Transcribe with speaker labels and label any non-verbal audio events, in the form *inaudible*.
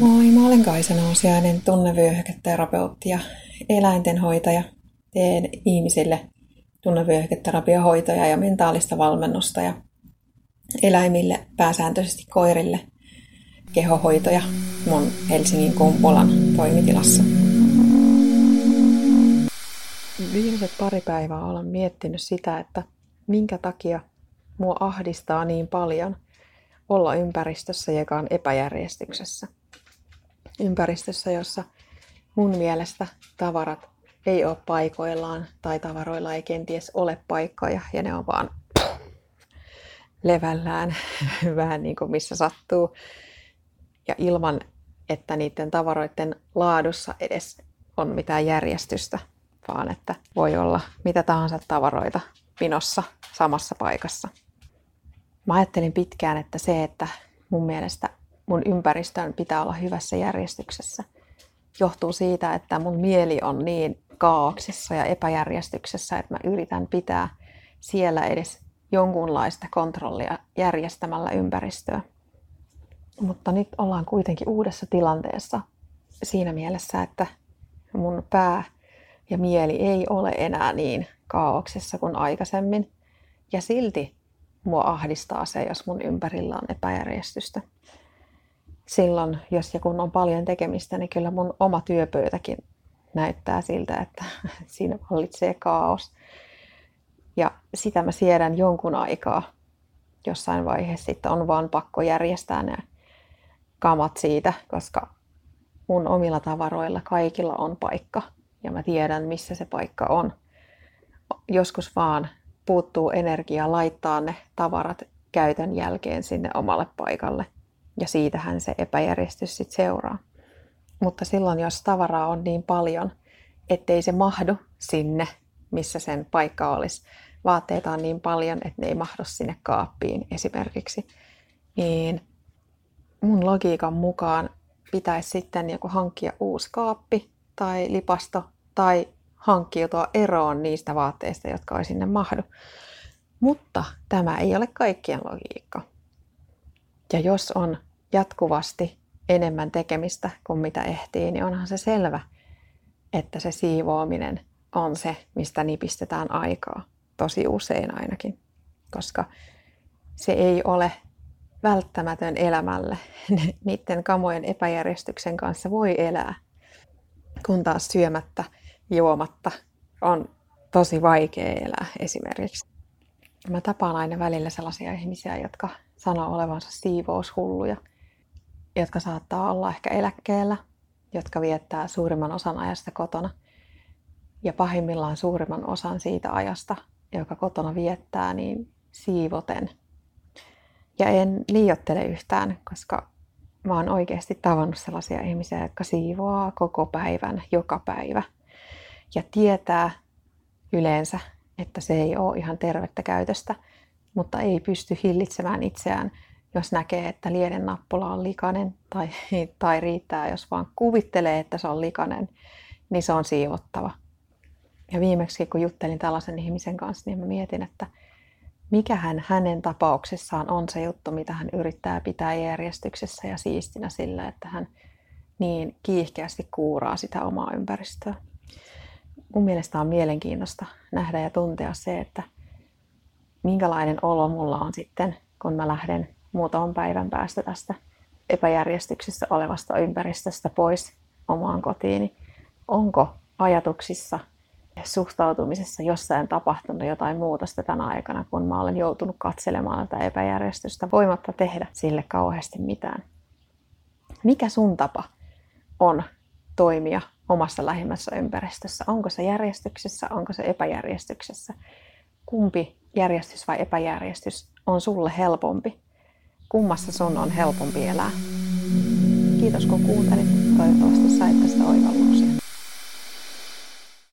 Speaker 1: Moi, mä olen Kaisa Nousiainen, tunnevyöhyketerapeutti ja eläintenhoitaja. Teen ihmisille tunnevyöhyketerapiohoitoja ja mentaalista valmennusta ja eläimille, pääsääntöisesti koirille, kehohoitoja mun Helsingin Kumpulan toimitilassa. Viimeiset pari päivää olen miettinyt sitä, että minkä takia mua ahdistaa niin paljon olla ympäristössä, joka on epäjärjestyksessä. Ympäristössä, jossa mun mielestä tavarat ei ole paikoillaan tai tavaroilla ei kenties ole paikkoja ja ne on vaan levällään *laughs* vähän niin kuin missä sattuu. Ja ilman, että niiden tavaroiden laadussa edes on mitään järjestystä, vaan että voi olla mitä tahansa tavaroita pinossa samassa paikassa. Mä ajattelin pitkään, että se, että mun mielestä mun ympäristön pitää olla hyvässä järjestyksessä, johtuu siitä, että mun mieli on niin kaauksessa ja epäjärjestyksessä, että mä yritän pitää siellä edes jonkunlaista kontrollia järjestämällä ympäristöä. Mutta nyt ollaan kuitenkin uudessa tilanteessa siinä mielessä, että mun pää ja mieli ei ole enää niin kaauksessa kuin aikaisemmin. Ja silti mua ahdistaa se, jos mun ympärillä on epäjärjestystä. Silloin, jos ja kun on paljon tekemistä, niin kyllä mun oma työpöytäkin näyttää siltä, että *laughs* siinä vallitsee kaos. Ja sitä mä siedän jonkun aikaa. Jossain vaiheessa sitten on vaan pakko järjestää ne kamat siitä, koska mun omilla tavaroilla kaikilla on paikka. Ja mä tiedän, missä se paikka on. Joskus vaan puuttuu energia laittaa ne tavarat käytön jälkeen sinne omalle paikalle. Ja siitähän se epäjärjestys sitten seuraa. Mutta silloin, jos tavaraa on niin paljon, ettei se mahdu sinne, missä sen paikka olisi, vaatteita on niin paljon, että ne ei mahdu sinne kaappiin esimerkiksi, niin mun logiikan mukaan pitäisi sitten joku hankkia uusi kaappi tai lipasto tai hankkiutua eroon niistä vaatteista, jotka ei sinne mahdu. Mutta tämä ei ole kaikkien logiikka. Ja jos on jatkuvasti enemmän tekemistä kuin mitä ehtii, niin onhan se selvä, että se siivoaminen on se, mistä nipistetään aikaa. Tosi usein ainakin. Koska se ei ole välttämätön elämälle. *laughs* Niiden kamojen epäjärjestyksen kanssa voi elää. Kun taas syömättä, juomatta on tosi vaikea elää esimerkiksi. Mä tapaan aina välillä sellaisia ihmisiä, jotka sanoo olevansa siivoushulluja – jotka saattaa olla ehkä eläkkeellä, jotka viettää suurimman osan ajasta kotona. Ja pahimmillaan suurimman osan siitä ajasta, joka kotona viettää, niin siivoten. Ja en liiottele yhtään, koska mä oon oikeasti tavannut sellaisia ihmisiä, jotka siivoaa koko päivän, joka päivä. Ja tietää yleensä, että se ei ole ihan tervettä käytöstä, mutta ei pysty hillitsemään itseään jos näkee, että lieden nappula on likainen tai, *laughs* tai riittää, jos vaan kuvittelee, että se on likainen, niin se on siivottava. Ja viimeksi, kun juttelin tällaisen ihmisen kanssa, niin mä mietin, että mikähän hänen tapauksessaan on se juttu, mitä hän yrittää pitää järjestyksessä ja siistinä sillä, että hän niin kiihkeästi kuuraa sitä omaa ympäristöä. Mun mielestä on mielenkiintoista nähdä ja tuntea se, että minkälainen olo mulla on sitten, kun mä lähden muutaman päivän päästä tästä epäjärjestyksessä olevasta ympäristöstä pois omaan kotiini. Onko ajatuksissa ja suhtautumisessa jossain tapahtunut jotain muutosta tänä aikana, kun mä olen joutunut katselemaan tätä epäjärjestystä voimatta tehdä sille kauheasti mitään. Mikä sun tapa on toimia omassa lähimmässä ympäristössä? Onko se järjestyksessä, onko se epäjärjestyksessä? Kumpi järjestys vai epäjärjestys on sulle helpompi? kummassa sun on helpompi elää. Kiitos kun kuuntelit. Toivottavasti sait tästä oivalluksia.